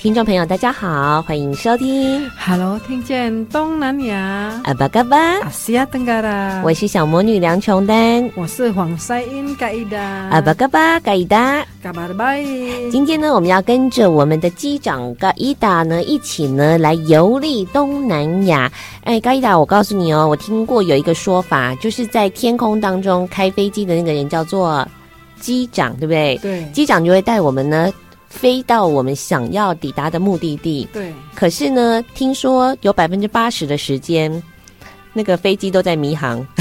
听众朋友，大家好，欢迎收听。Hello，听见东南亚。阿巴嘎巴，阿西亚登嘎啦。我是小魔女梁琼丹，我是黄赛英嘎伊达。阿巴嘎巴，嘎伊达，嘎巴的拜。今天呢，我们要跟着我们的机长嘎伊达呢，一起呢来游历东南亚。哎，嘎伊达，我告诉你哦，我听过有一个说法，就是在天空当中开飞机的那个人叫做机长，对不对？对。机长就会带我们呢。飞到我们想要抵达的目的地。对。可是呢，听说有百分之八十的时间，那个飞机都在迷航。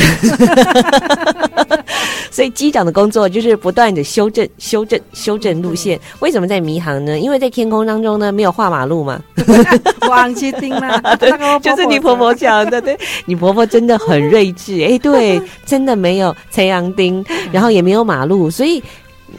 所以机长的工作就是不断的修正、修正、修正路线。为什么在迷航呢？因为在天空当中呢，没有画马路嘛。忘记定了。对，就是你婆婆讲的。对，你婆婆真的很睿智。哎，对，真的没有垂杨丁，然后也没有马路，所以。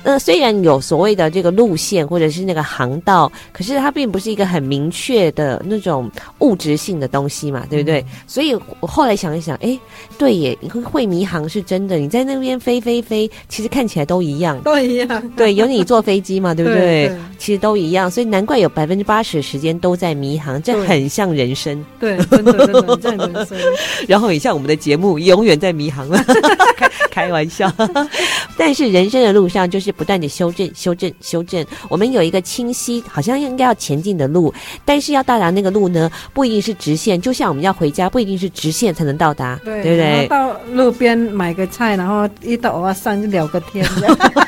那、呃、虽然有所谓的这个路线或者是那个航道，可是它并不是一个很明确的那种物质性的东西嘛，对不对？嗯、所以我后来想一想，哎，对耶，你会会迷航是真的。你在那边飞飞飞，其实看起来都一样，都一样。对，有你坐飞机嘛，对不对？其实都一样，所以难怪有百分之八十的时间都在迷航，这很像人生。对，真的真的很像人生。然后也像我们的节目，永远在迷航了，开开玩笑。但是人生的路上就是不断的修正、修正、修正。我们有一个清晰，好像应该要前进的路，但是要到达那个路呢，不一定是直线。就像我们要回家，不一定是直线才能到达，对，对不对？到路边买个菜，然后一到偶尔上就聊个天，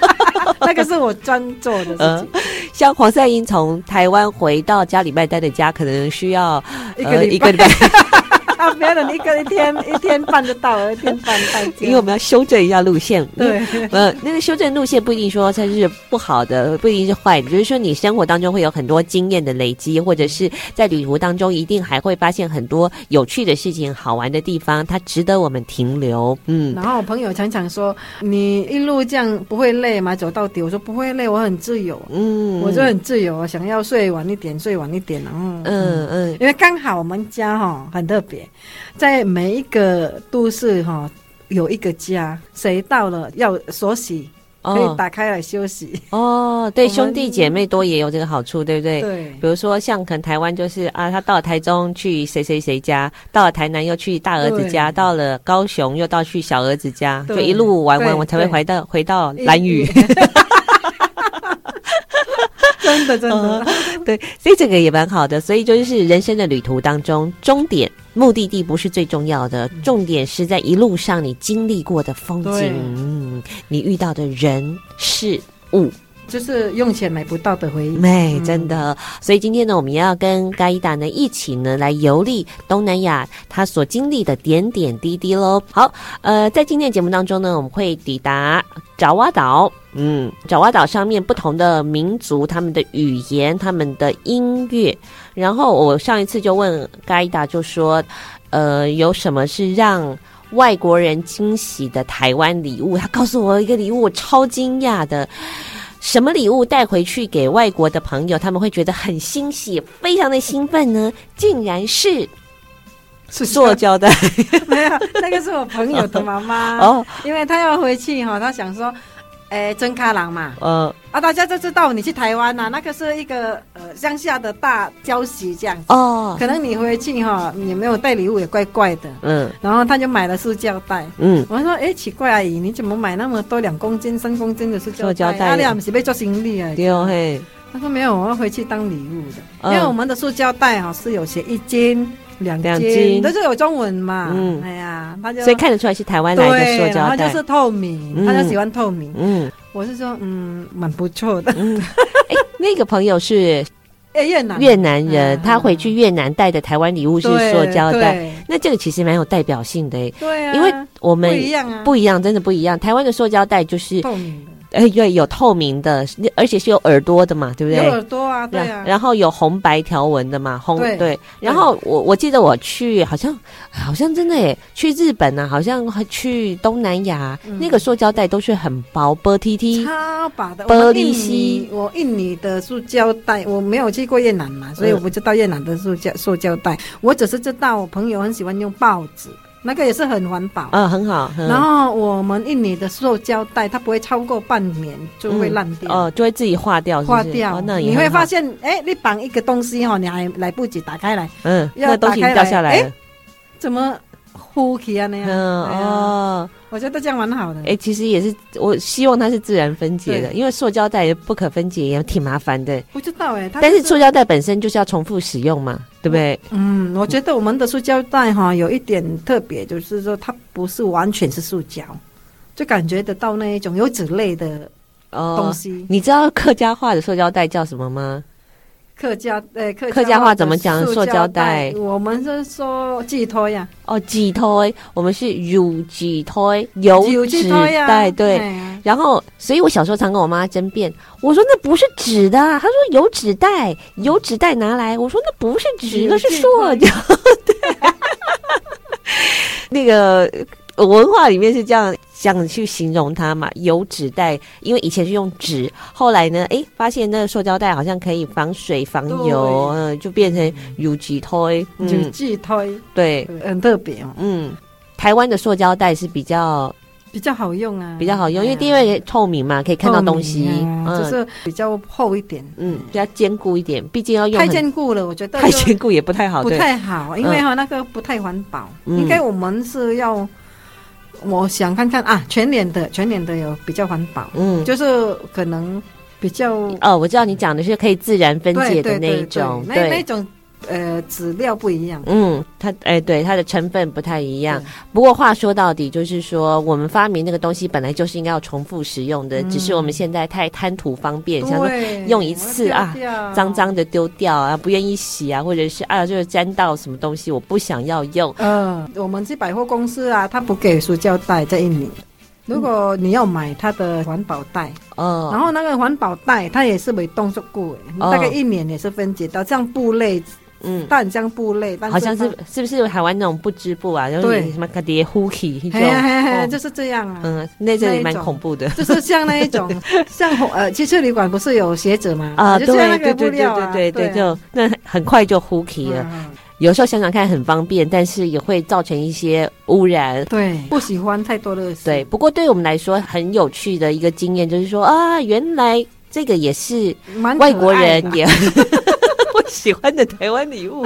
那个是我专做的事情。呃、像黄赛英从台湾回到家里拜丹的家，可能需要一个一个礼拜啊，别人一个一天 一天半就到了，一天半半。因为我们要修正一下路线。对，呃，那个修正路线不一定说它是不好的，不一定是坏的，就是说你生活当中会有很多经验的累积，或者是在旅途当中一定还会发现很多有趣的事情、好玩的地方，它值得我们停留。嗯。然后我朋友常常说：“你一路这样不会累吗？走到底？”我说：“不会累，我很自由。”嗯，我就很自由，想要睡晚一点睡晚一点，然后嗯嗯，嗯，因为刚好我们家哈很特别。在每一个都市哈，有一个家，谁到了要锁洗，可以打开来休息。哦，对，兄弟姐妹多也有这个好处，对不对？对。比如说，像可能台湾就是啊，他到了台中去谁谁谁家，到了台南又去大儿子家，到了高雄又到去小儿子家，就一路玩玩，我才会回到回到蓝屿。真的，真的，对，所以这个也蛮好的。所以就是人生的旅途当中，终点目的地不是最重要的，重点是在一路上你经历过的风景，嗯，你遇到的人事物。就是用钱买不到的回忆，没真的。所以今天呢，我们要跟盖伊达呢一起呢来游历东南亚，他所经历的点点滴滴喽。好，呃，在今天的节目当中呢，我们会抵达爪哇岛。嗯，爪哇岛上面不同的民族，他们的语言，他们的音乐。然后我上一次就问盖伊达，就说，呃，有什么是让外国人惊喜的台湾礼物？他告诉我一个礼物，我超惊讶的。什么礼物带回去给外国的朋友，他们会觉得很欣喜，非常的兴奋呢？竟然是是塑胶的，没有，那个是我朋友的妈妈 哦，因为他要回去哈，他想说。哎，真开朗嘛，呃，啊，大家都知道你去台湾呐、啊，那个是一个呃乡下的大礁石这样子哦。可能你回去哈，你没有带礼物也怪怪的，嗯。然后他就买了塑胶袋，嗯。我说，哎，奇怪，阿姨，你怎么买那么多两公斤、三公斤的塑胶袋？他俩不是被做行李啊？对哦嘿。他说没有，我要回去当礼物的，嗯、因为我们的塑胶袋哈是有写一斤。两斤，两斤都是有中文嘛？嗯，哎呀，他就所以看得出来是台湾来的塑胶袋，它就是透明，他就喜欢透明。嗯，我是说，嗯，蛮不错的。嗯，哎，那个朋友是。越南越南人，他回去越南带的台湾礼物是塑胶袋，那这个其实蛮有代表性的诶。对啊，因为我们不一样啊，不一样，真的不一样。台湾的塑胶袋就是透明的。哎，对，有透明的，而且是有耳朵的嘛，对不对？有耳朵啊，对啊。然后有红白条纹的嘛，红对，对。然后我我记得我去，好像好像真的诶，去日本呢、啊，好像去东南亚，嗯、那个塑胶袋都是很薄，薄 T T，超薄的。玻璃西，我印尼的塑胶袋，我没有去过越南嘛，所以我不知道越南的塑胶塑胶袋。我只是知道我朋友很喜欢用报纸。那个也是很环保，嗯，很好。然后我们印尼的塑胶袋，它不会超过半年就会烂掉，哦，就会自己化掉，化掉。那你会发现，哎，你绑一个东西哈，你还来不及打开来，嗯，那东西掉下来，哎，怎么呼起啊那样？哦，我觉得这样蛮好的。哎，其实也是，我希望它是自然分解的，因为塑胶袋不可分解也挺麻烦的。不知道哎，但是塑胶袋本身就是要重复使用嘛。对不对？嗯，我觉得我们的塑胶袋哈有一点特别，就是说它不是完全是塑胶，就感觉得到那一种油脂类的东西。哦，你知道客家话的塑胶袋叫什么吗？客家呃，客客家话怎么讲塑胶袋？我们是说寄托呀。哦，寄托，我们是油寄托，油纸袋，对。然后，所以我小时候常跟我妈争辩，我说那不是纸的，她说油纸袋，油纸袋拿来，我说那不是纸，那是塑胶。对，那个。文化里面是这样这样去形容它嘛？油纸袋，因为以前是用纸，后来呢，哎，发现那个塑胶袋好像可以防水防油，嗯，就变成油纸袋，油纸袋，对，很特别。哦。嗯，台湾的塑胶袋是比较比较好用啊，比较好用，因为因为透明嘛，可以看到东西，就是比较厚一点，嗯，比较坚固一点，毕竟要用太坚固了，我觉得太坚固也不太好，不太好，因为哈那个不太环保，应该我们是要。我想看看啊，全脸的全脸的有比较环保，嗯，就是可能比较哦，我知道你讲的是可以自然分解的那一种，对，那种。呃，质料不一样。嗯，它哎，对，它的成分不太一样。不过话说到底，就是说我们发明那个东西本来就是应该要重复使用的，只是我们现在太贪图方便，想说用一次啊，脏脏的丢掉啊，不愿意洗啊，或者是啊，就是沾到什么东西，我不想要用。嗯，我们去百货公司啊，他不给塑胶袋在印尼。如果你要买它的环保袋，哦，然后那个环保袋它也是没动作过，大概一年也是分解到像布类。嗯，淡江布类，好像是是不是台湾那种不织布啊？然后什么卡迪呼奇，就是这样啊。嗯，那这里蛮恐怖的，就是像那一种，像呃，汽车旅馆不是有鞋子吗？啊，对对对对对对，就那很快就呼奇了。有时候想想看很方便，但是也会造成一些污染。对，不喜欢太多的。对，不过对我们来说很有趣的一个经验就是说啊，原来这个也是外国人也。喜欢的台湾礼物，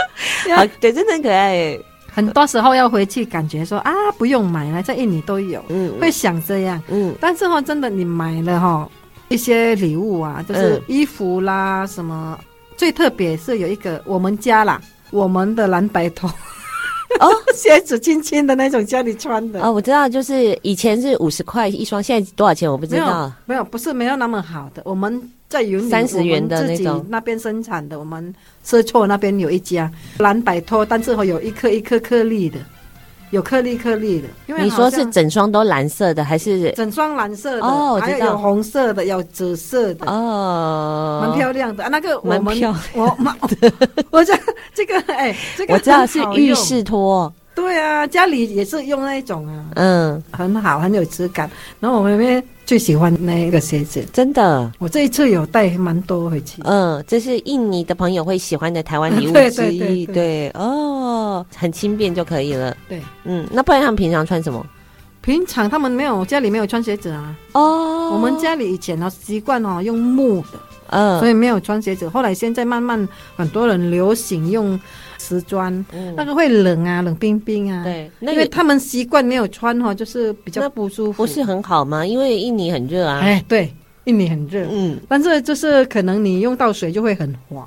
好，对，真的很可爱。很多时候要回去，感觉说啊，不用买了，在印尼都有，嗯，会想这样，嗯。但是哈，真的你买了哈一些礼物啊，就是衣服啦什么，最特别是有一个我们家啦，我们的蓝白拖 哦，鞋子轻轻的那种，家里穿的。哦，我知道，就是以前是五十块一双，现在多少钱我不知道，没有，不是没有那么好的，我们。在云南，三十元的那种，那边生产的，我们社错那边有一家蓝百拖，但是有一颗一颗颗粒的，有颗粒颗粒的。因为你说是整双都蓝色的，还是整双蓝色的？还有红色的，有紫色的，哦，蛮漂亮的啊。那个我们，我我，我 这这个哎，这个我知道是浴室拖。对啊，家里也是用那一种啊，嗯，很好，很有质感。然后我妹妹最喜欢那个鞋子，真的，我这一次有带蛮多回去。嗯，这是印尼的朋友会喜欢的台湾礼物之一。对 对对，对，对哦，很轻便就可以了。对，嗯，那不然他们平常穿什么？平常他们没有家里没有穿鞋子啊。哦，我们家里以前呢习惯哦用木的，嗯，所以没有穿鞋子。后来现在慢慢很多人流行用。瓷砖，那个会冷啊，冷冰冰啊。对，因为他们习惯没有穿哈，就是比较不舒服。不是很好吗？因为印尼很热啊。哎，对，印尼很热。嗯，但是就是可能你用到水就会很滑。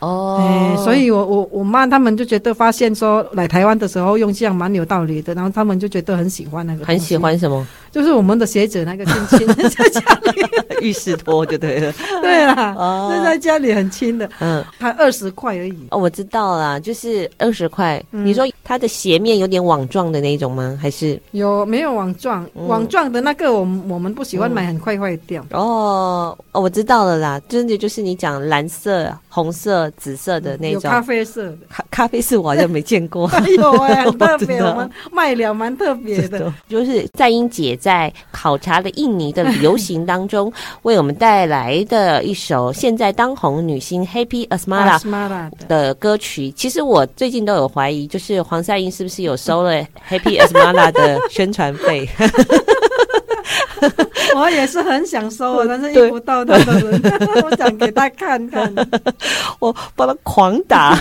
哦，欸、所以我我我妈他们就觉得发现说来台湾的时候用这样蛮有道理的，然后他们就觉得很喜欢那个，很喜欢什么？就是我们的鞋子那个轻 在家里，浴室拖就对了，对啦，哦，在家里很轻的，嗯，才二十块而已。哦，我知道啦，就是二十块。嗯、你说它的鞋面有点网状的那种吗？还是有没有网状？嗯、网状的那个我们我们不喜欢买，很快坏掉。哦哦，我知道了啦，真的就是你讲蓝色、红色、紫色的那种，咖啡色的咖咖啡色，我好像没见过。有 哎，很特别，我们卖了蛮特别的，就是在英姐。在考察了印尼的游行当中，为我们带来的一首现在当红女星 Happy Asmara 的歌曲。其实我最近都有怀疑，就是黄赛英是不是有收了 Happy Asmara 的宣传费？我也是很想收，但是遇不到他的人，我想给他看看，我帮他狂打。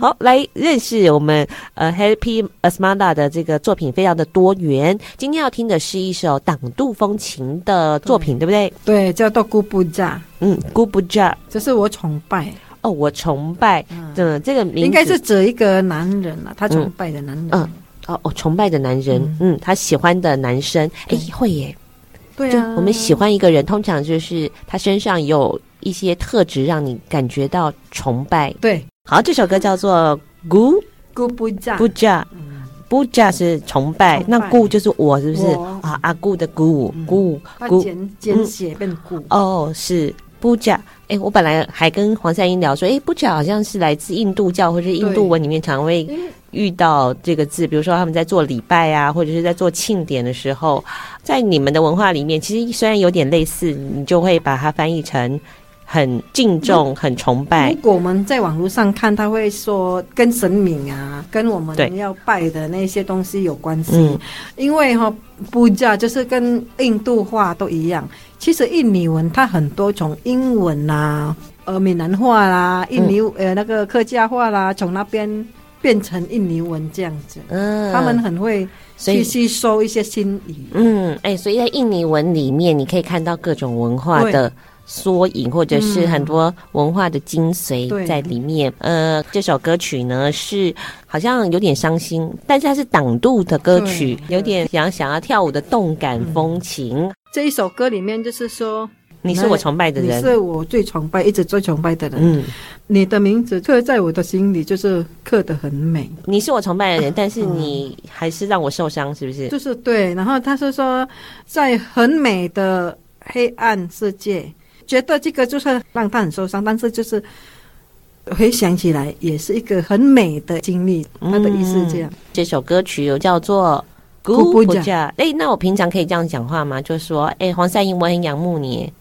好，来认识我们呃 Happy Asmara 的这个作品，非常的多元。今天要听的是一首党度风情的作品，对，对不对？对，叫做 Ku Puja。嗯，Ku Puja，这是我崇拜哦，我崇拜。嗯，这个名应该是指一个男人啊，他崇拜的男人。嗯。嗯哦，我崇拜的男人，嗯，嗯，他喜欢的男生，哎、欸，会耶，对啊，我们喜欢一个人，通常就是他身上有一些特质，让你感觉到崇拜。对，好，这首歌叫做 Gu Gu Puja Puja Puja 是崇拜，崇拜。那 Gu 就是我，是不是？啊？阿 Gu 的 Gu Gu Gu 简简写变 Gu 哦，是。Puja。哎，我本来还跟黄善英聊说，哎，Puja 好像是来自印度教或者印度文里面常会。遇到这个字，比如说他们在做礼拜啊，或者是在做庆典的时候，在你们的文化里面，其实虽然有点类似，你就会把它翻译成很敬重、很崇拜。如果我们在网络上看，他会说跟神明啊，跟我们要拜的那些东西有关系。嗯、因为哈、哦，布加就是跟印度话都一样。其实印尼文它很多从，英文啊，呃，闽南话啦，印尼、嗯、呃那个客家话啦，从那边。变成印尼文这样子，嗯，他们很会去吸收一些新语，嗯，哎、欸，所以在印尼文里面，你可以看到各种文化的缩影，或者是很多文化的精髓在里面。呃，这首歌曲呢是好像有点伤心，但是它是挡度的歌曲，有点想想要跳舞的动感风情。嗯、这一首歌里面就是说。你是我崇拜的人，你是我最崇拜、一直最崇拜的人。嗯，你的名字刻在我的心里，就是刻得很美。你是我崇拜的人，但是你还是让我受伤，是不是？就是对。然后他是说，在很美的黑暗世界，觉得这个就是让他很受伤，但是就是回想起来，也是一个很美的经历。他的意思这样。这首歌曲有叫做《Ku Puja》。哎，那我平常可以这样讲话吗？就是说，哎，黄善英，我很仰慕你。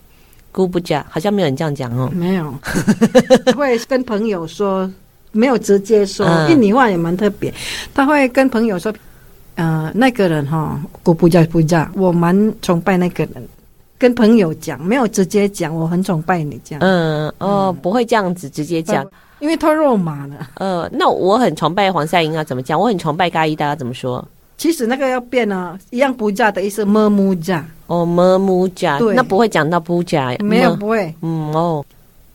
Ku Puja，好像没有人这样讲哦。没有，会跟朋友说，没有直接说。嗯、印尼话也蛮特别，他会跟朋友说，呃，那个人哈，Ku Puja Puja，我蛮崇拜那个人。跟朋友讲，没有直接讲，我很崇拜你这样。嗯哦，嗯不会这样子直接讲，因为他肉麻了。呃，那我很崇拜黄赛英啊，怎么讲？我很崇拜嘎伊达，怎么说？其实那个要变啊，一样不加的意思，么么加。哦，么么加，对，那不会讲到不加，没有不会。嗯哦，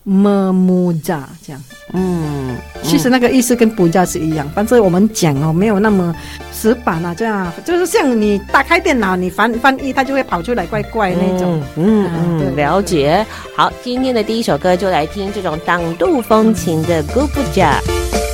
么木扎这样。嗯，其实那个意思跟不加是一样，反正我们讲哦，没有那么死板啊，这样就是像你打开电脑，你翻翻译，它就会跑出来怪怪那种。嗯嗯，了解。好，今天的第一首歌就来听这种挡渡风情的 Ku Puja。查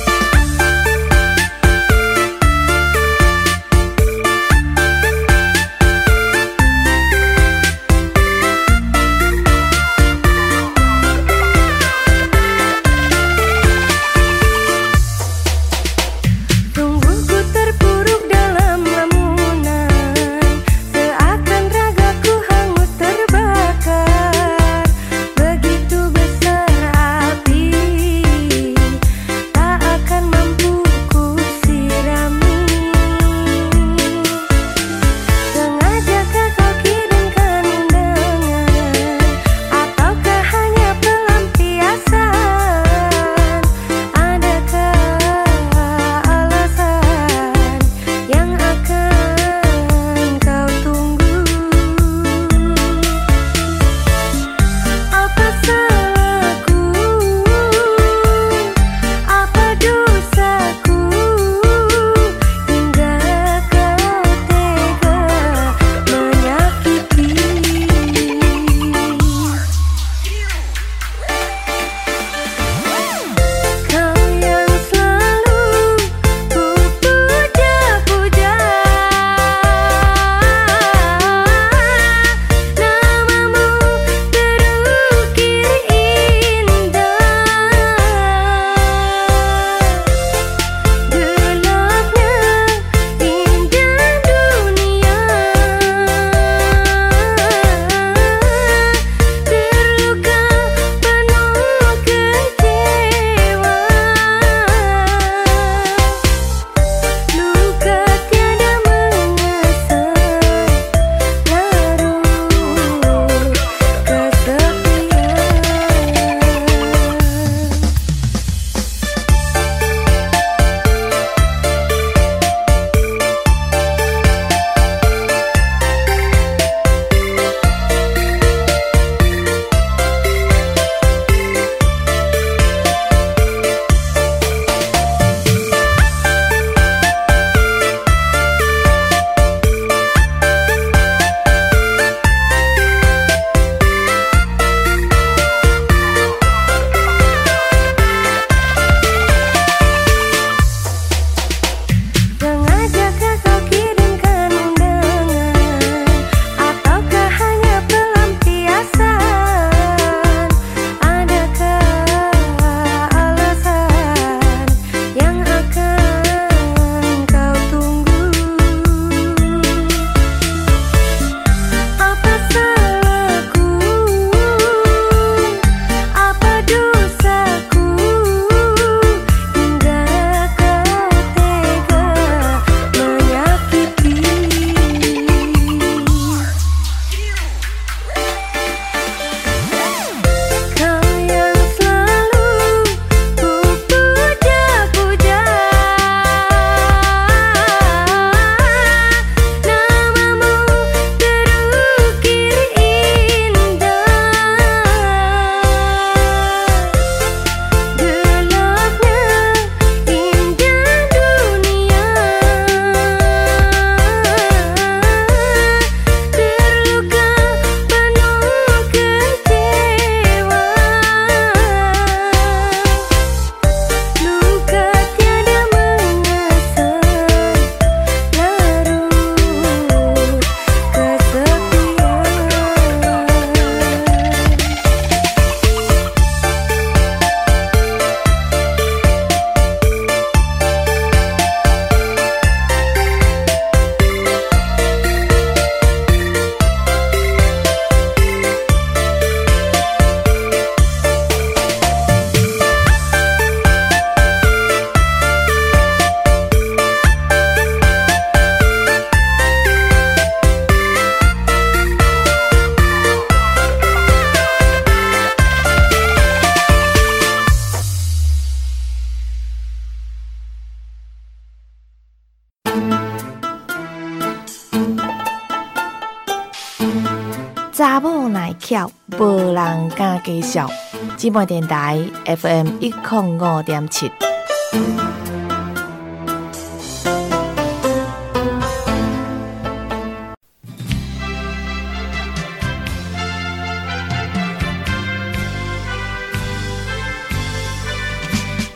人敢介绍。姊妹电台 FM 一零五点七。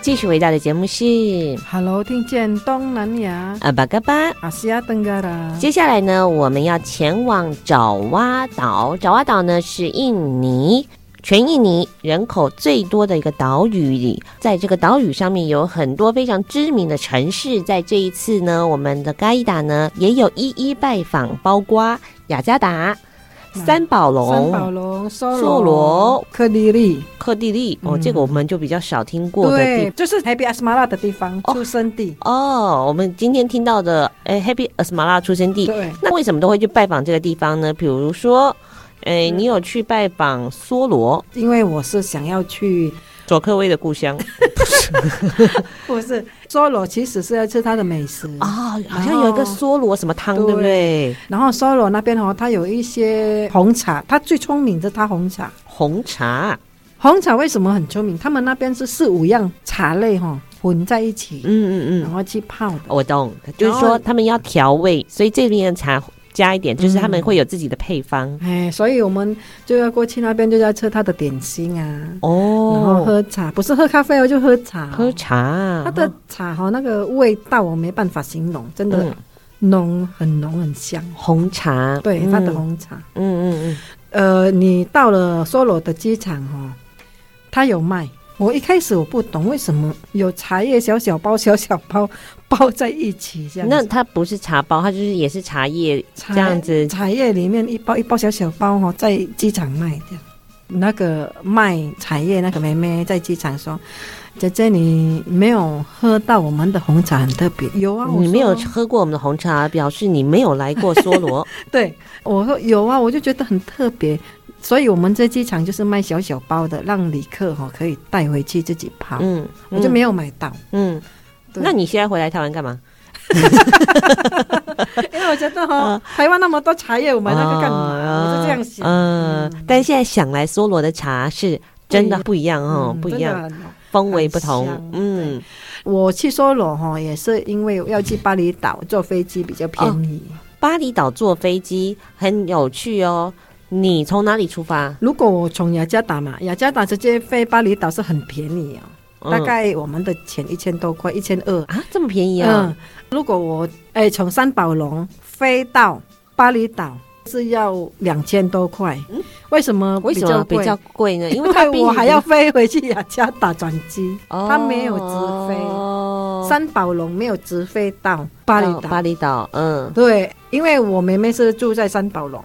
继续回到的节目是 Hello，听见东南亚阿巴嘎巴阿西亚登嘎啦。接下来呢，我们要前往爪哇岛。爪哇岛呢是印尼全印尼人口最多的一个岛屿里，在这个岛屿上面有很多非常知名的城市。在这一次呢，我们的嘎伊达呢也有一一拜访，包括雅加达。三宝龙、三宝龙、梭罗、克地利、克地利，哦，这个我们就比较少听过的地，就是 Happy Asmara 的地方出生地。哦。我们今天听到的，哎，Happy Asmara 出生地，对，那为什么都会去拜访这个地方呢？比如说，哎，你有去拜访梭罗？因为我是想要去。佐科威的故乡，不是梭罗，其实是要吃它的美食啊，好像有一个梭罗什么汤，对不对？然后梭罗那边哦，它有一些红茶，它最聪明的它红茶。红茶，红茶为什么很聪明？他们那边是四五样茶类哈混在一起，嗯嗯嗯，然后去泡的。我懂，就是说他们要调味，所以这边的茶。加一点，就是他们会有自己的配方，哎、嗯，所以我们就要过去那边，就要吃他的点心啊，哦，然后喝茶，不是喝咖啡哦，就喝茶，喝茶。他的茶哈，那个味道我没办法形容，真的浓，很浓，很香。红茶，对，他的红茶，嗯。嗯嗯，呃，你到了梭罗的机场哈，他有卖。我一开始我不懂为什么有茶叶小小包小小包 包在一起这样。那它不是茶包，它就是也是茶叶这样子。茶叶里面一包一包小小包哈，在机场卖的。那个卖茶叶那个妹妹在机场说：“姐姐，你没有喝到我们的红茶很特别。”有啊，你没有喝过我们的红茶，表示你没有来过梭罗。对，我说有啊，我就觉得很特别。所以我们在机场就是卖小小包的，让旅客哈可以带回去自己泡。嗯，我就没有买到。嗯，那你现在回来台湾干嘛？因为我觉得哈，台湾那么多茶叶，我买那个干嘛？我是这样想。嗯，但现在想来，梭罗的茶是真的不一样哦，不一样，风味不同。嗯，我去梭罗哈也是因为要去巴厘岛，坐飞机比较便宜。巴厘岛坐飞机很有趣哦。你从哪里出发？如果我从雅加达嘛，雅加达直接飞巴厘岛是很便宜哦，嗯、大概我们的钱一千多块，一千二啊，这么便宜啊！嗯、如果我哎从三宝龙飞到巴厘岛是要两千多块，嗯，为什么？为什么比较贵呢？因为它我还要飞回去雅加达转机，哦、它没有直飞，哦、三宝龙没有直飞到巴厘岛。巴厘岛，嗯，对，因为我妹妹是住在三宝龙。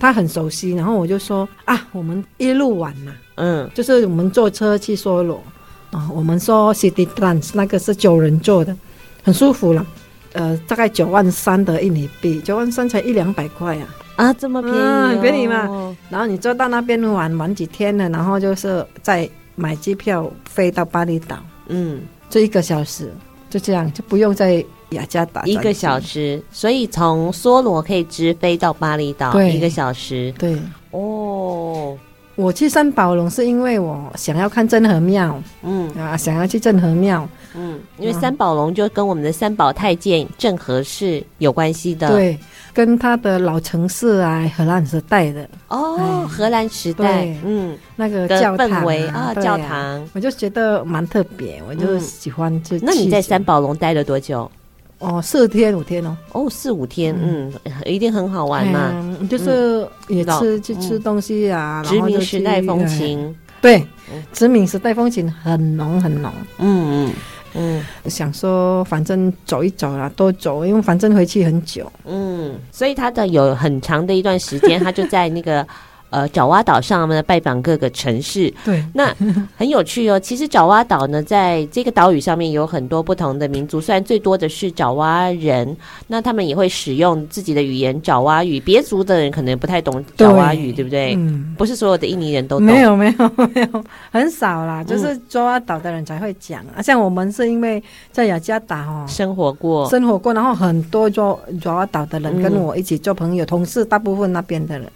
他很熟悉，然后我就说啊，我们一路玩嘛，嗯，就是我们坐车去梭罗，啊，我们说 City Trans 那个是九人坐的，很舒服了，呃，大概九万三的印尼币，九万三才一两百块啊，啊，这么便宜，哦，很便宜嘛。然后你坐到那边玩玩几天了，然后就是再买机票飞到巴厘岛，嗯，这一个小时就这样，就不用再。雅加达一个小时，所以从梭罗可以直飞到巴厘岛，对。一个小时。对。哦，我去三宝龙是因为我想要看郑和庙，嗯。啊，想要去郑和庙，嗯，因为三宝龙就跟我们的三宝太监郑和是有关系的，对，跟他的老城市啊，荷兰时代的。哦，荷兰时代，嗯，那个教堂啊，教堂，我就觉得蛮特别，我就喜欢去。那你在三宝龙待了多久？哦，四天五天哦，哦，四五天，嗯，一定很好玩嘛，就是也吃去吃东西啊，殖民时代风情，对，殖民时代风情很浓很浓，嗯嗯嗯，想说反正走一走啦，多走，因为反正回去很久，嗯，所以他的有很长的一段时间，他就在那个。呃，爪哇岛上呢拜访各个城市，对，那很有趣哦。其实爪哇岛呢，在这个岛屿上面有很多不同的民族，虽然最多的是爪哇人，那他们也会使用自己的语言爪哇语。别族的人可能不太懂爪哇语，对，对不对？嗯，不是所有的印尼人都懂。没有，没有，没有，很少啦，就是爪哇岛的人才会讲。啊，像我们是因为在雅加达哦生活过，生活过，然后很多爪爪哇岛的人跟我一起做朋友，嗯、同事大部分那边的人。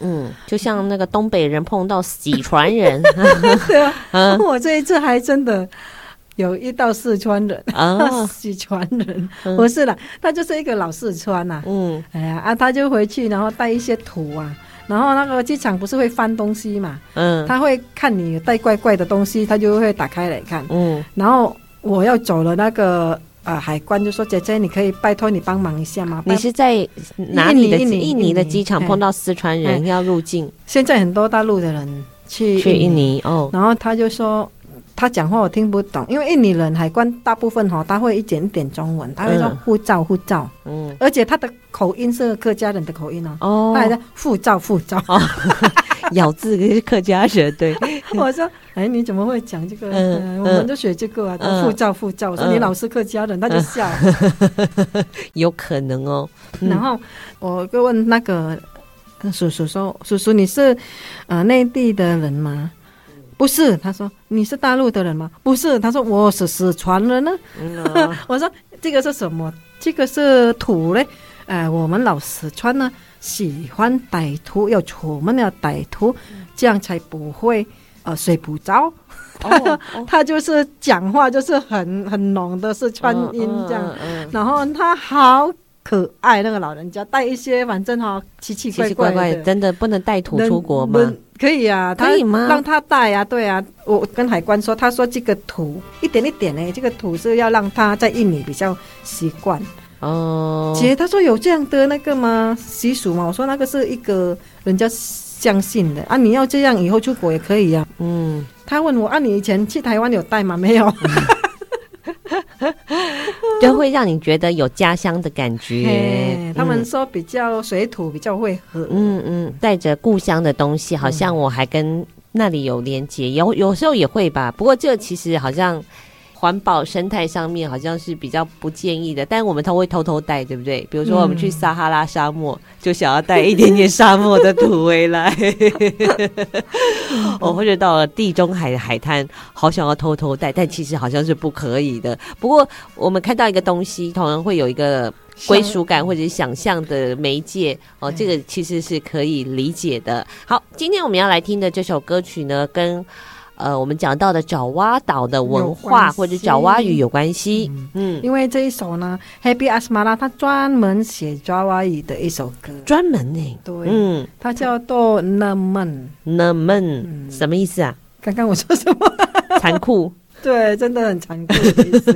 嗯，就像那个东北人碰到四川人，对啊，嗯，我这一次还真的有一到四川人啊，四川人。不是啦，他就是一个老四川呐，嗯，哎呀啊，他就回去然后带一些土啊，然后那个机场不是会翻东西嘛，嗯，他会看你带怪怪的东西，他就会打开来看，嗯，然后我要走了那个。呃，海关就说：“姐姐，你可以拜托你帮忙一下吗？”你是在哪里的印尼的机场碰到四川人要入境？现在很多大陆的人去去印尼。哦，然后他就说他讲话我听不懂，因为印尼人海关大部分哈他会一点点中文，他会说护照护照，嗯，而且他的口音是客家人的口音哦，哦，他还在护照护照。咬字是客家人，对。我说，哎，你怎么会讲这个？嗯，我们都学这个啊，护照护照。我说你老是客家人，他就笑。有可能哦。然后我就问那个叔叔说：“叔叔，你是呃内地的人吗？”不是，他说：“你是大陆的人吗？”不是，他说：“我是四川人呢。”我说：“这个是什么？这个是土嘞。”哎，我们老四川呢。喜欢歹徒要出门要歹徒，这样才不会呃睡不着。他就是讲话就是很很浓的四川音这样，然后他好可爱那个老人家带一些反正哈奇奇怪怪的，怪怪真的不能带土出国吗？可以啊，可以吗？让他带啊，对啊，我跟海关说，他说这个土一点一点呢，这个土是要让他在印尼比较习惯。哦，姐，他说有这样的那个吗？习俗吗？我说那个是一个人家相信的啊，你要这样以后出国也可以呀。嗯，他问我啊，你以前去台湾有带吗？没有，就会让你觉得有家乡的感觉。他们说比较水土比较会合，嗯嗯，带着故乡的东西，好像我还跟那里有连接，有有时候也会吧。不过这其实好像。环保生态上面好像是比较不建议的，但我们都会偷偷带，对不对？比如说我们去撒哈拉沙漠，嗯、就想要带一点点沙漠的土回来，我 或者到了地中海的海滩，好想要偷偷带，但其实好像是不可以的。不过我们看到一个东西，同样会有一个归属感或者想象的媒介哦，这个其实是可以理解的。好，今天我们要来听的这首歌曲呢，跟。呃，我们讲到的爪哇岛的文化或者爪哇语有关系，嗯，嗯，因为这一首呢，Happy Asmara 他专门写爪哇语的一首歌，专门呢，对，嗯，它叫做 Nemen，Nemen，什么意思啊？刚刚我说什么？残酷。对，真的很残酷的意思。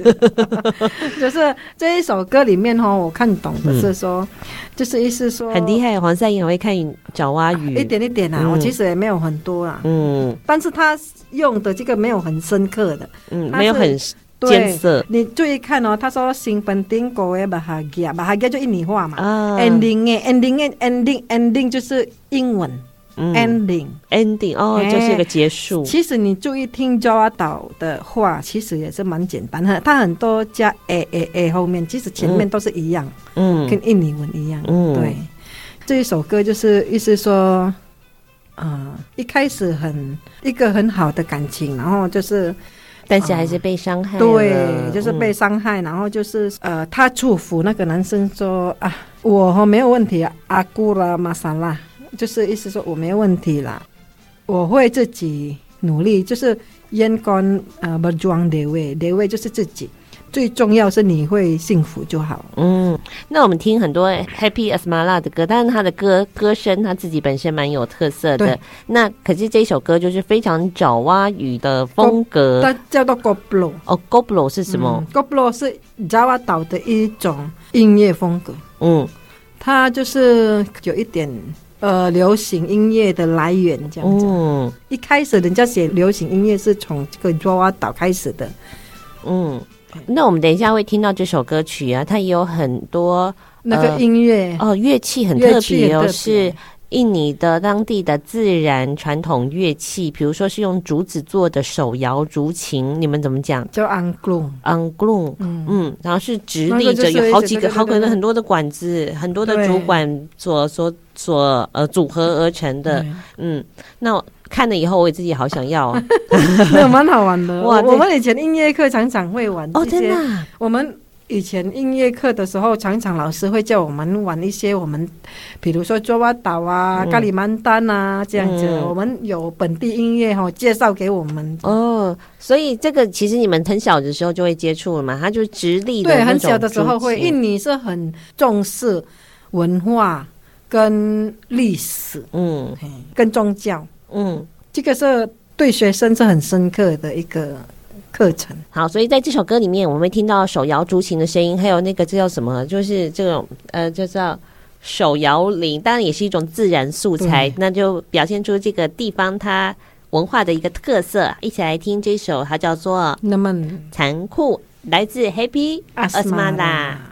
就是这一首歌里面哈，我看懂的是说，嗯、就是意思说很厉害。黄赛英很会看爪哇语，一点一点啊，嗯、我其实也没有很多啊。嗯，但是他用的这个没有很深刻的，嗯，没有很艰涩。你注意看哦，他说新本丁国诶巴哈吉亚，巴哈吉就印尼话嘛。啊，ending ending ending ending 就是英文。ending，ending，哦，就是一个结束。其实你注意听爪哇岛的话，其实也是蛮简单的。它很多加 a a a 后面，其实前面都是一样，嗯，跟印尼文一样。嗯，对。这一首歌就是意思说，啊，一开始很一个很好的感情，然后就是，但是还是被伤害。对，就是被伤害，然后就是呃，他祝福那个男生说啊，我没有问题啊，阿古拉玛莎拉。就是意思说我没问题啦，我会自己努力。就是烟干呃不装的位的位，就是自己最重要是你会幸福就好。嗯，那我们听很多 Happy Asmara 的歌，但是他的歌歌声他自己本身蛮有特色的。那可是这首歌就是非常爪哇语的风格，它叫做 Goblo。哦，Goblo 是什么？嗯，Koplo 是爪哇岛的一种音乐风格。嗯，它就是有一点。呃，流行音乐的来源这样子。嗯，一开始人家写流行音乐是从这个爪哇岛开始的。嗯，那我们等一下会听到这首歌曲啊，它也有很多那个音乐哦，乐器很特别哦，是。印尼的当地的自然传统乐器，比如说是用竹子做的手摇竹琴，你们怎么讲？叫 angklung，angklung，嗯。嗯，然后是直立着，有好几个，好可能很多的管子，很多的竹管所所所呃组合而成的，嗯，那看了以后，我也自己好想要，那蛮好玩的。哇，我们以前音乐课常常会玩哦，真的，我们以前音乐课的时候，常常老师会叫我们玩一些我们，比如说爪哇岛啊、嗯、咖喱曼丹啊这样子。嗯、我们有本地音乐哈，介绍给我们。哦，所以这个其实你们很小的时候就会接触了嘛？它就是直立的。对，很小的时候会。印尼是很重视文化跟历史，嗯，跟宗教，嗯，这个是对学生是很深刻的一个。课程好，所以在这首歌里面，我们会听到手摇竹琴的声音，还有那个这叫什么？就是这种呃，就叫手摇铃，当然也是一种自然素材，那就表现出这个地方它文化的一个特色。一起来听这首，它叫做《那么残酷》，来自 Happy Asmara。刻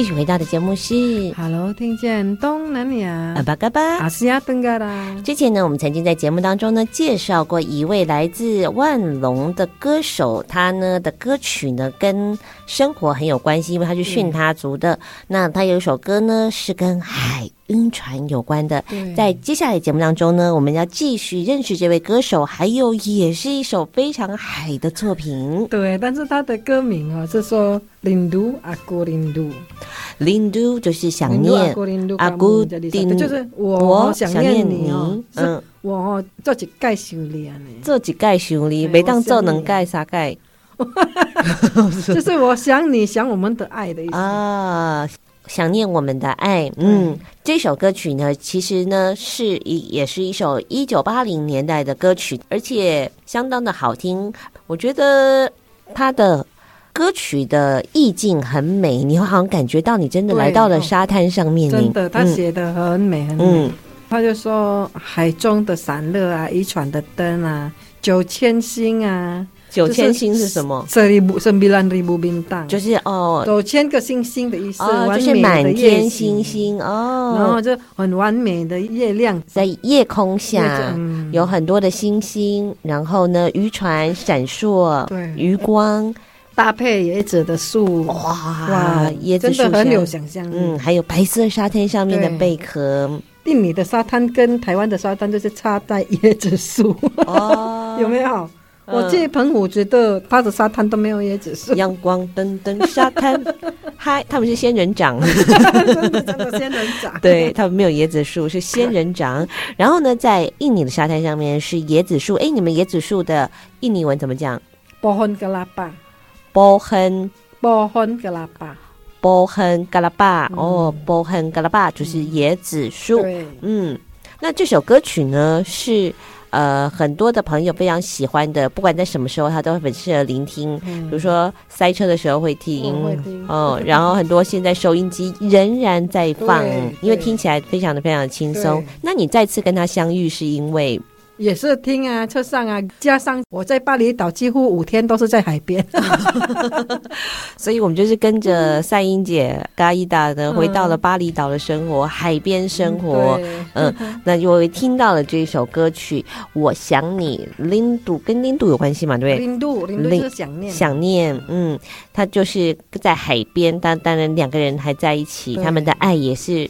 继续回到的节目是，Hello，听见东南亚，阿巴嘎巴，阿西亚登嘎啦。之前呢，我们曾经在节目当中呢介绍过一位来自万隆的歌手，他呢的歌曲呢跟生活很有关系，因为他是巽他族的。嗯、那他有一首歌呢是跟海。晕船有关的，在接下来节目当中呢，我们要继续认识这位歌手，还有也是一首非常海的作品。对，但是他的歌名啊是说“林都阿古林都”，林都就是想念阿古丁，就是我想念你哦。嗯，我做几盖修理啊？做几盖修理，每当做能盖啥盖？就是我想你想我们的爱的意思啊。想念我们的爱，嗯，这首歌曲呢，其实呢是一也是一首一九八零年代的歌曲，而且相当的好听。我觉得它的歌曲的意境很美，你会好像感觉到你真的来到了沙滩上面。真的，他写的很美很美。嗯，他就说海中的散热啊，渔船的灯啊，九千星啊。九千星是什么？就是哦，九千个星星的意思，哦，就是满天星星哦。然后就很完美的月亮，在夜空下有很多的星星，然后呢，渔船闪烁，对，余光搭配椰子的树，哇哇，椰子树很有想象。嗯，还有白色沙滩上面的贝壳。印尼的沙滩跟台湾的沙滩就是插在椰子树，哦，有没有？我这澎湖觉得它的沙滩都没有椰子树，阳光灯灯沙滩，嗨，他们是仙人掌，真的真的仙人掌，对，他们没有椰子树，是仙人掌。然后呢，在印尼的沙滩上面是椰子树，哎，你们椰子树的印尼文怎么讲？波亨格拉巴，波亨，波亨格拉巴，波亨格拉巴，哦，波亨格拉巴就是椰子树，嗯，那这首歌曲呢是。呃，很多的朋友非常喜欢的，不管在什么时候，他都很适合聆听。嗯、比如说塞车的时候会听，哦、嗯，然后很多现在收音机仍然在放，因为听起来非常的非常的轻松。那你再次跟他相遇，是因为？也是听啊，车上啊，加上我在巴厘岛几乎五天都是在海边，所以我们就是跟着赛英姐、嘎伊达的回到了巴厘岛的生活，嗯、海边生活。嗯，嗯，那就听到了这一首歌曲《我想你》，林度跟林度有关系嘛？对不对？林度，林度是想念，想念。嗯，他就是在海边，但当然两个人还在一起，他们的爱也是。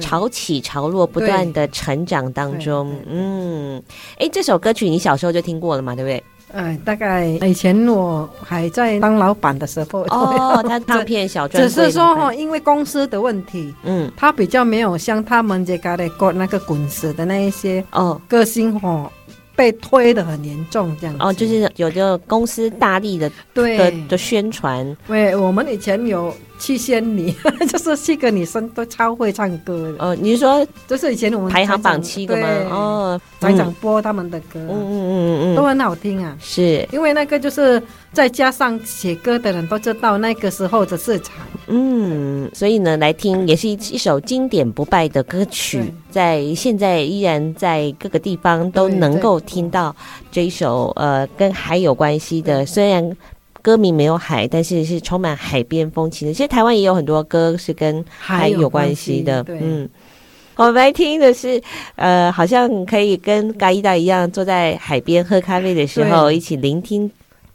潮起潮落，不断的成长当中，嗯，哎，这首歌曲你小时候就听过了嘛，对不对？哎，大概以前我还在当老板的时候，哦，他唱片小专，只是说哈，因为公司的问题，嗯，他比较没有像他们这个的过那个滚石的那一些哦。歌星哈。被推的很严重，这样子。哦，就是有这个公司大力的对。的的宣传。对，我们以前有七仙女，就是七个女生都超会唱歌的。哦，你是说就是以前我们排行榜七个吗？哦，常常播他们的歌，嗯嗯嗯嗯嗯，都很好听啊。是因为那个就是再加上写歌的人都知道那个时候的市场。嗯，所以呢，来听也是一一首经典不败的歌曲，在现在依然在各个地方都能够听到这一首呃跟海有关系的，虽然歌名没有海，但是是充满海边风情的。其实台湾也有很多歌是跟海有关系的。嗯，我们来听的是呃，好像可以跟嘎伊达一样坐在海边喝咖啡的时候一起聆听。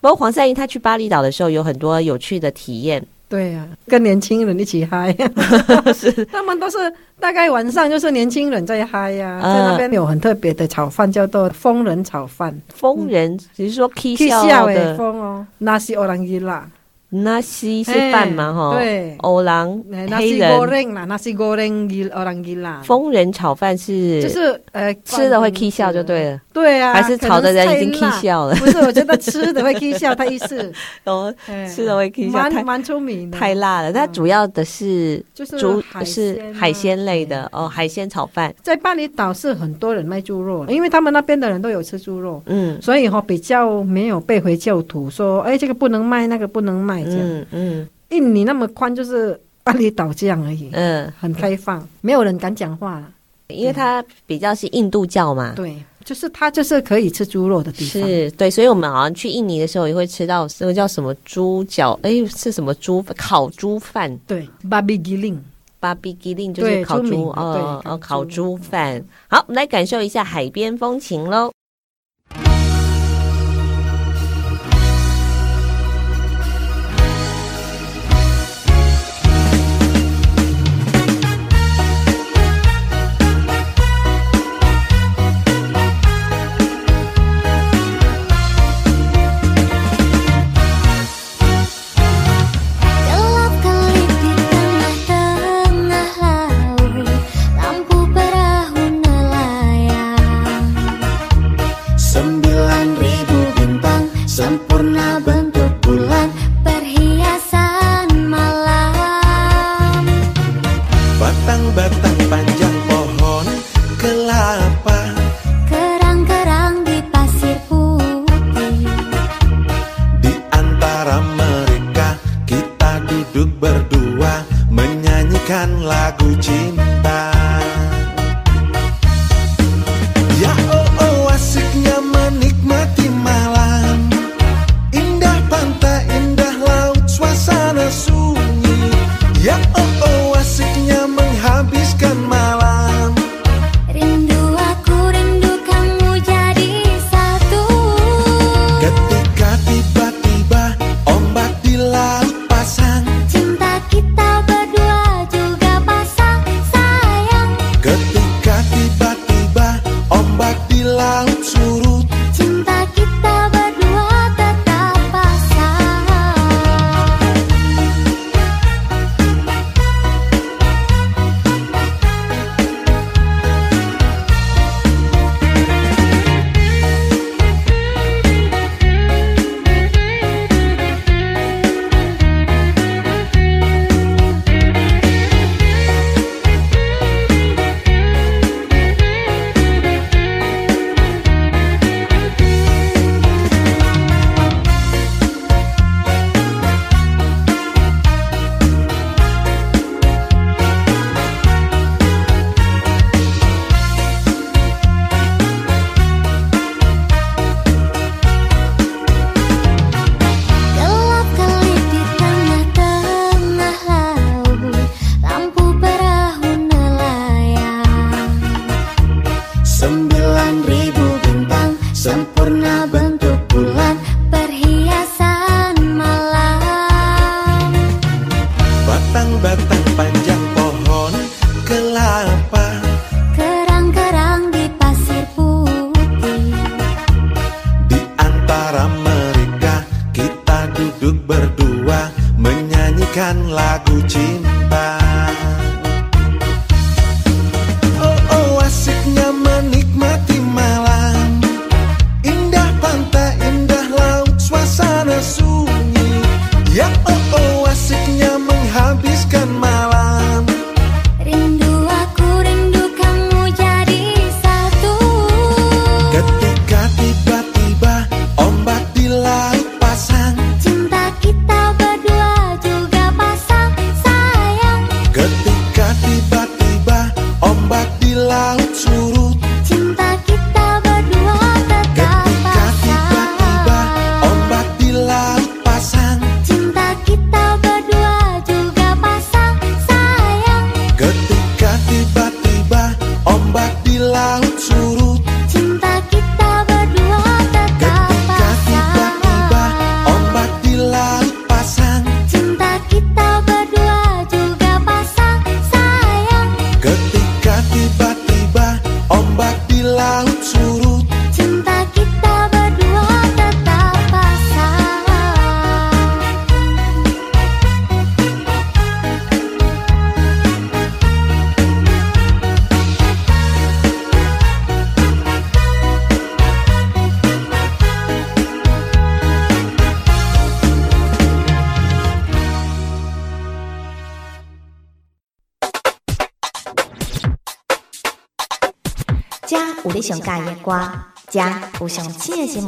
不过黄赛英他去巴厘岛的时候有很多有趣的体验。对呀、啊，跟年轻人一起嗨，是。他们都是大概晚上就是年轻人在嗨呀、啊，在那边有很特别的炒饭叫做疯人炒饭，疯人？只是说 K 笑的？疯哦，那是欧郎伊啦，那是是饭嘛哈，对，欧郎黑人。啦，那是欧郎伊欧郎伊啦，疯人炒饭是就是呃吃了会 K 笑就对了。对啊，还是炒的人已经 K 笑了。不是，我觉得吃的会 K 笑，他意思哦，吃的会 K 笑，蛮蛮出名的，太辣了。它主要的是就是猪是海鲜类的哦，海鲜炒饭。在巴厘岛是很多人卖猪肉，因为他们那边的人都有吃猪肉，嗯，所以哈比较没有被回教徒说，哎，这个不能卖，那个不能卖这样，嗯嗯。印尼那么宽，就是巴厘岛这样而已，嗯，很开放，没有人敢讲话，因为它比较是印度教嘛，对。就是它就是可以吃猪肉的地方，是对，所以我们好像去印尼的时候也会吃到那个叫什么猪脚，哎，是什么猪烤猪饭？对，babi giling，babi giling 就是烤猪哦哦，烤猪饭。好，我们来感受一下海边风情喽。kan lagu cinta.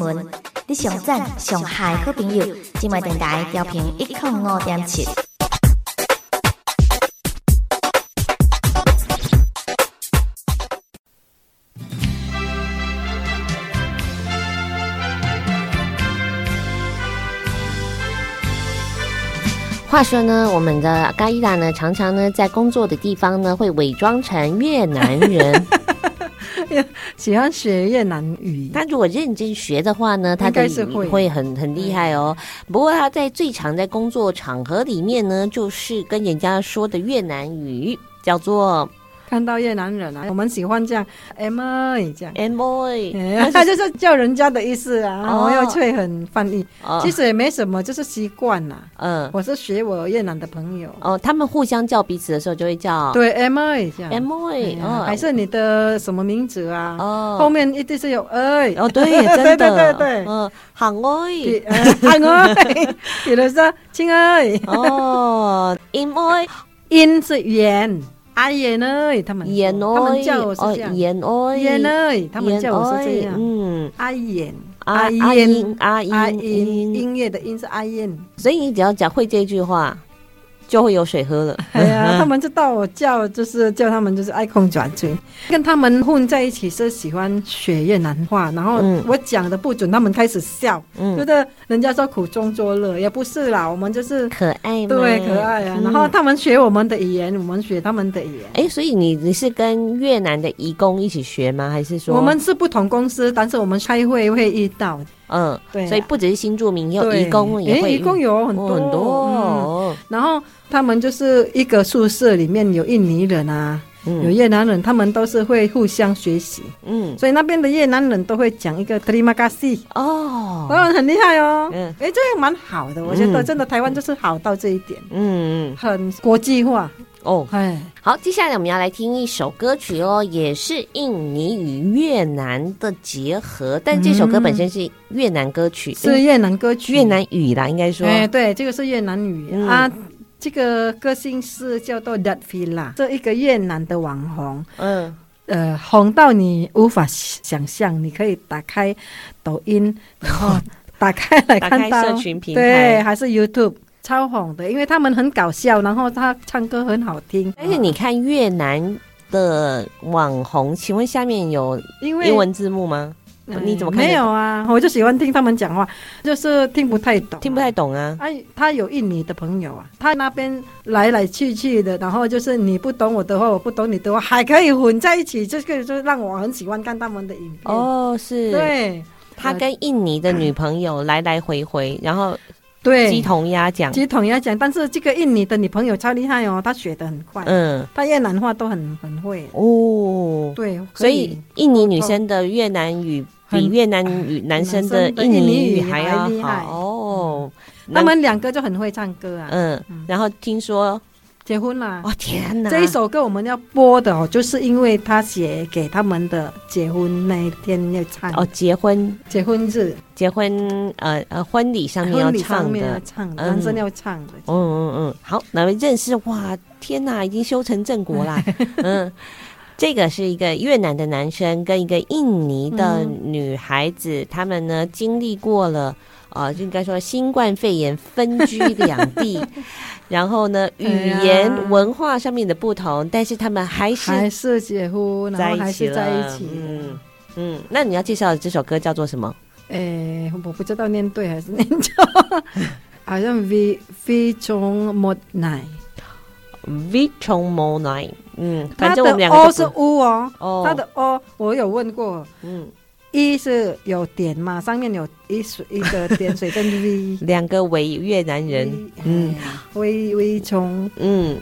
闻，你上赞上嗨好朋友，今麦电台调频一点五点七。话说呢，我们的嘎伊达呢，常常呢在工作的地方呢，会伪装成越南人，喜欢学越南语。他如果认真学的话呢，他的语会很很厉害哦。不过他在最常在工作场合里面呢，就是跟人家说的越南语叫做。看到越南人啊，我们喜欢这样，M I 这样，M I，他就是叫人家的意思啊，然后又会很翻译，其实也没什么，就是习惯啦。嗯，我是学我越南的朋友。哦，他们互相叫彼此的时候就会叫，对，M I 这样，M I，哦，还是你的什么名字啊？哦，后面一定是有哎，哦，对，对对对对，嗯，行哎，行哎，比如说亲爱，哦，M I，音是圆。阿燕呢？他们他们叫我是这样。燕哦？他们叫我是这样。嗯，阿燕，阿燕，阿燕，音乐的音是阿燕。所以你只要讲会这句话，就会有水喝了。哎呀，他们就到我叫，就是叫他们就是爱空转嘴，跟他们混在一起是喜欢学越南话，然后我讲的不准，他们开始笑，觉得人家说苦中作乐，也不是啦，我们就是可爱，对，可爱啊。然后他们学我们的语言，我们学他们的语言。哎，所以你你是跟越南的移工一起学吗？还是说我们是不同公司，但是我们开会会遇到。嗯，对，所以不只是新住民，有移工也会，移工有很多很多。然后他们就是一个宿舍里面有印尼人啊，有越南人，他们都是会互相学习。嗯，所以那边的越南人都会讲一个 Terima kasih 哦，当然很厉害哦。嗯，哎，这样蛮好的，我觉得真的台湾就是好到这一点。嗯嗯，很国际化。哦，哎，好，接下来我们要来听一首歌曲哦，也是印尼与越南的结合，但这首歌本身是越南歌曲，是越南歌曲，越南语啦，应该说，哎，对，这个是越南语。啊，这个歌星是叫做 Datvilla，这一个越南的网红，嗯，呃，红到你无法想象，你可以打开抖音，然后 打开来看到，社群平台，对，还是 YouTube。超红的，因为他们很搞笑，然后他唱歌很好听。而且你看越南的网红，请问下面有英文字幕吗？你怎么看？没有啊，我就喜欢听他们讲话，就是听不太懂，听不太懂啊。他他有印尼的朋友啊，他那边来来去去的，然后就是你不懂我的话，我不懂你的话，还可以混在一起，这个就让我很喜欢看他们的影片。哦，是，对，他跟印尼的女朋友来来回回，然后。对，鸡同鸭讲，鸡同鸭讲。但是这个印尼的女朋友超厉害哦，她学的很快，嗯，她越南话都很很会哦。对，所以印尼女生的越南语比越南语男生的印尼语还要好哦。他们两个就很会唱歌啊，嗯，然后听说。结婚了！哦天哪！这一首歌我们要播的哦，就是因为他写给他们的结婚那一天要唱哦，结婚结婚日结婚呃呃婚礼上面要唱的，唱男生要唱的。嗯嗯嗯，好，那位认识哇，天哪，已经修成正果啦。嗯，这个是一个越南的男生跟一个印尼的女孩子，他们呢经历过了啊，就应该说新冠肺炎分居 两地。然后呢，语言文化上面的不同，但是他们还是还是结婚，然后还是在一起。嗯嗯，那你要介绍的这首歌叫做什么？诶，我不知道念对还是念错，好像 V V 中 Mod Nine，V 中 Mod Nine。嗯，它的 O 是 U 哦，它的 O 我有问过，嗯。一是有点嘛，上面有一水一个点水跟 V，两个伪越南人，嗯。微微从，嗯，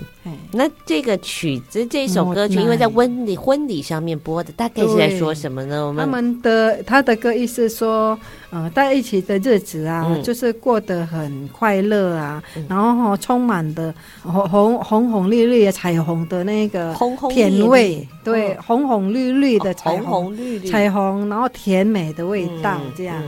那这个曲子这首歌曲，因为在婚礼婚礼上面播的，大概是在说什么呢？我们他们的他的歌意思说，呃，在一起的日子啊，就是过得很快乐啊，然后充满的红红红红绿绿的彩虹的那个甜味，对，红红绿绿的彩虹，绿彩虹，然后。甜美的味道，这样。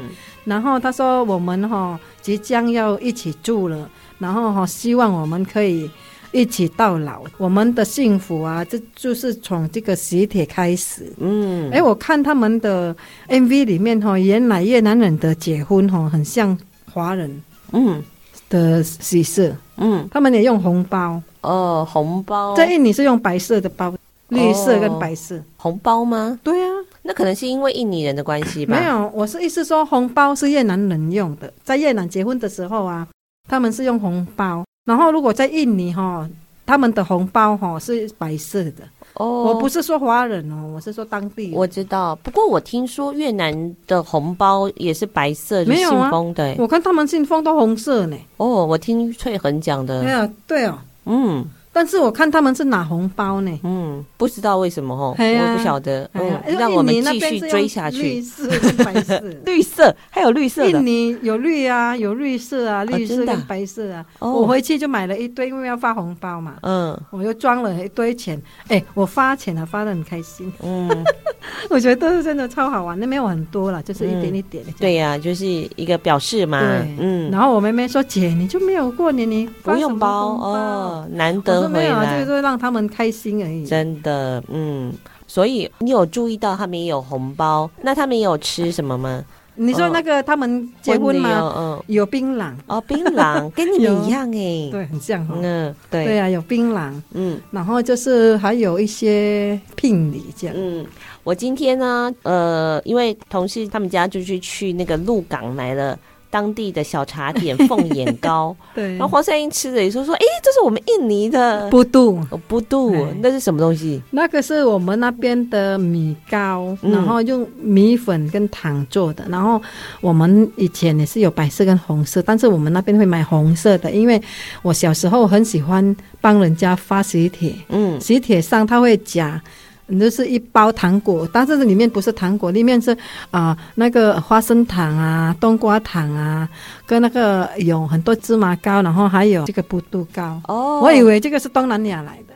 然后他说：“我们哈即将要一起住了，然后哈希望我们可以一起到老。我们的幸福啊，这就是从这个喜帖开始。嗯，哎，我看他们的 MV 里面哈，原来越南人的结婚哈，很像华人嗯的喜事。嗯，他们也用红包哦，红包在印尼是用白色的包，绿色跟白色。红包吗？对啊。那可能是因为印尼人的关系吧？没有，我是意思说红包是越南人用的，在越南结婚的时候啊，他们是用红包。然后如果在印尼哈，他们的红包哈是白色的。哦，我不是说华人哦，我是说当地。我知道，不过我听说越南的红包也是白色，没有信封的。我看他们信封都红色呢。哦，我听翠恒讲的。没有，对哦，嗯。但是我看他们是拿红包呢，嗯，不知道为什么哦，我不晓得，嗯，让我们继续追下去。绿色白色，绿色还有绿色的，印尼有绿啊，有绿色啊，绿色跟白色啊。我回去就买了一堆，因为要发红包嘛，嗯，我又装了一堆钱，哎，我发钱了，发的很开心，嗯，我觉得都是真的超好玩，那边有很多了，就是一点一点。对呀，就是一个表示嘛，对，嗯。然后我妹妹说：“姐，你就没有过年，你不用包哦，难得。”没有啊，这个就是让他们开心而已。真的，嗯，所以你有注意到他们也有红包？那他们也有吃什么吗？你说那个他们结婚吗？嗯，有槟榔哦，槟榔跟你们一样 哎，对，很像。嗯，对，对啊，有槟榔，嗯，然后就是还有一些聘礼这样。嗯，我今天呢，呃，因为同事他们家就是去那个鹿港买了。当地的小茶点凤眼糕，对，然后黄赛英吃着也说说，哎，这是我们印尼的布杜，布杜，那是什么东西？那个是我们那边的米糕，然后用米粉跟糖做的。然后我们以前也是有白色跟红色，但是我们那边会买红色的，因为我小时候很喜欢帮人家发喜帖，嗯，喜帖上他会夹。那是一包糖果，但是里面不是糖果，里面是啊、那个花生糖啊、冬瓜糖啊，跟那个有很多芝麻糕，然后还有这个布杜糕。哦，我以为这个是东南亚来的。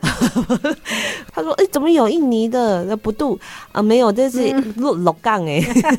他说：“哎，怎么有印尼的那布杜啊？没有，这是鹿鹿港哎。嗯”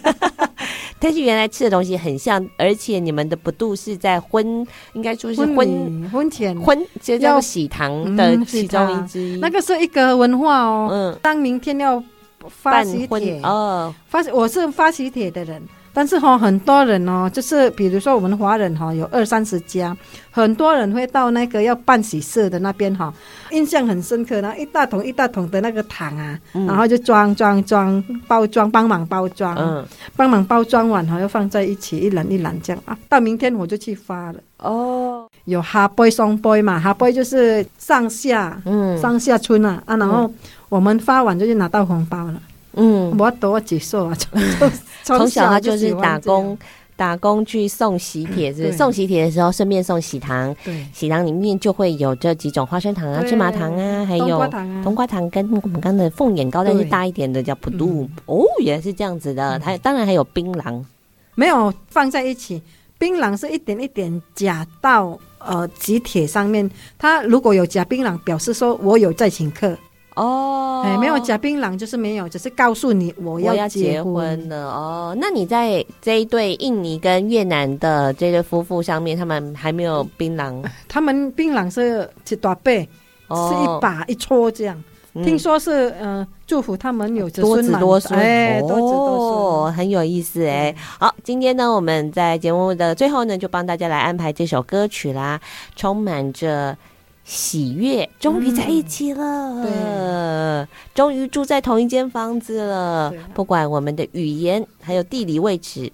但是原来吃的东西很像，而且你们的不度是在婚，应该说是婚婚前婚，就叫喜糖的其中一支。那个是一个文化哦。嗯，当明天要发喜帖哦，发我是发喜帖的人。但是哈，很多人哦，就是比如说我们华人哈，有二三十家，很多人会到那个要办喜事的那边哈，印象很深刻。然后一大桶一大桶的那个糖啊，嗯、然后就装装装包装，帮忙包装，嗯，帮忙包装完哈，要放在一起，一篮一篮这样啊。到明天我就去发了。哦，有哈杯双杯嘛，哈杯就是上下，嗯，上下村啊啊，然后我们发完就去拿到红包了。嗯，我多接受啊？从小他就是打工，打工去送喜帖子。送喜帖的时候，顺便送喜糖。对，喜糖里面就会有这几种花生糖啊、芝麻糖啊，还有冬瓜糖跟我们刚的凤眼糕，但是大一点的叫普渡。哦，原来是这样子的。还当然还有槟榔，没有放在一起。槟榔是一点一点夹到呃喜帖上面。他如果有夹槟榔，表示说我有在请客。哦，哎，没有假槟榔就是没有，只是告诉你我要结婚了哦。那你在这一对印尼跟越南的这对夫妇上面，他们还没有槟榔？他们槟榔是一大把，哦、是一把一撮这样。嗯、听说是嗯、呃，祝福他们有多子多孙，哎，多子多孙，很有意思哎。好，今天呢，我们在节目的最后呢，就帮大家来安排这首歌曲啦，充满着。喜悦，终于在一起了。嗯、对，终于住在同一间房子了。不管我们的语言还有地理位置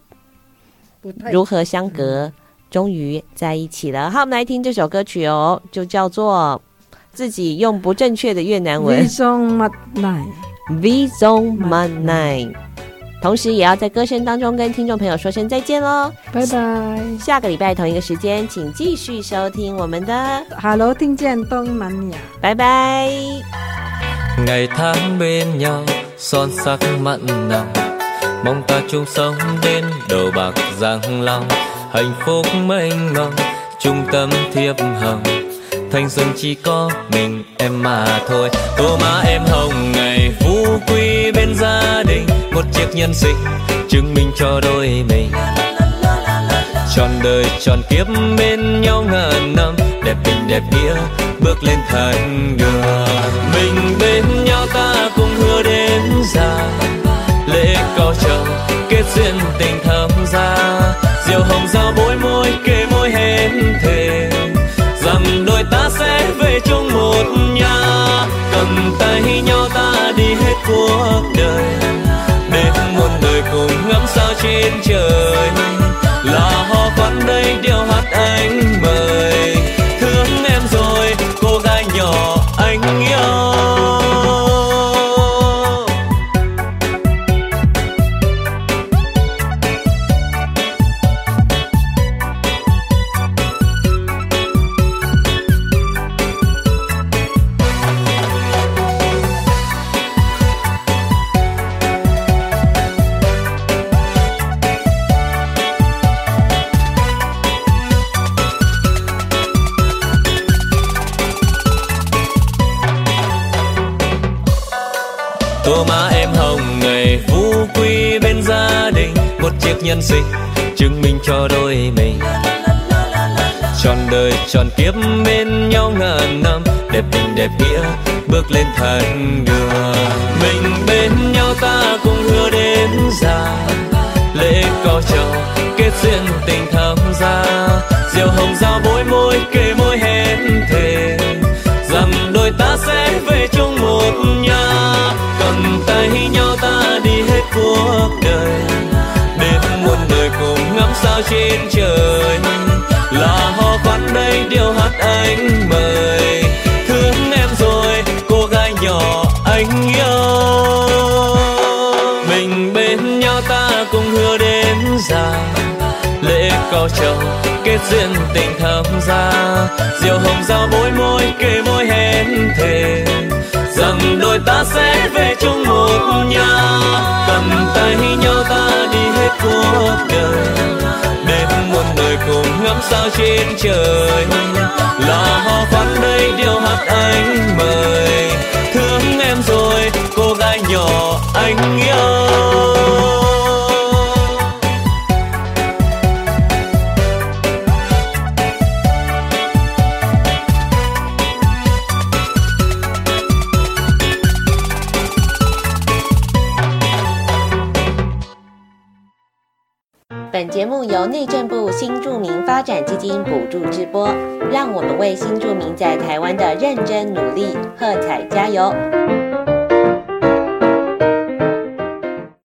如何相隔，嗯、终于在一起了。好，我们来听这首歌曲哦，就叫做自己用不正确的越南文。Song song。同时，也要在歌声当中跟听众朋友说声再见喽，拜拜！下个礼拜同一个时间，请继续收听我们的《Hello 听见东南亚》，拜拜。Một chiếc nhân sinh chứng minh cho đôi mình. Trọn đời tròn kiếp bên nhau ngàn năm, đẹp tình, đẹp nghĩa bước lên thành đường. Mình bên nhau ta cùng hứa đến già. Lễ có chồng kết duyên tình thắm gia diều hồng giao bối môi, kề môi hẹn thề rằng đôi ta sẽ về chung một nhà. Cầm tay nhau ta đi hết cuộc trên trời. Là ho khoan đây điều hát anh mời. Tô má em hồng ngày phú quý bên gia đình, một chiếc nhân sinh chứng minh cho đôi mình. Tròn đời tròn kiếp bên nhau ngàn năm, đẹp tình đẹp nghĩa bước lên thành đường. Mình bên nhau ta cùng hứa đến già, lễ có chầu kết duyên tình thắm gia diều hồng giao bối môi, kề môi cuộc đời. Đêm muôn đời cùng ngắm sao trên trời. Là ho khoan đây điều hát anh mời. Thương em rồi, cô gái nhỏ anh yêu. Mình bên nhau ta cùng hứa đến già. Lễ có chồng kết duyên tình thắm ra diều hồng giao bối môi, kề môi hẹn thề rằng đôi ta sẽ về chung một nhà. Cầm tay nhau ta đi hết cuộc đời. Đến muôn đời cùng ngắm sao trên trời. Là ho khoan đây điều hát anh mời. Thương em rồi, cô gái nhỏ anh yêu. 助直播，让我们为新住民在台湾的认真努力喝彩加油！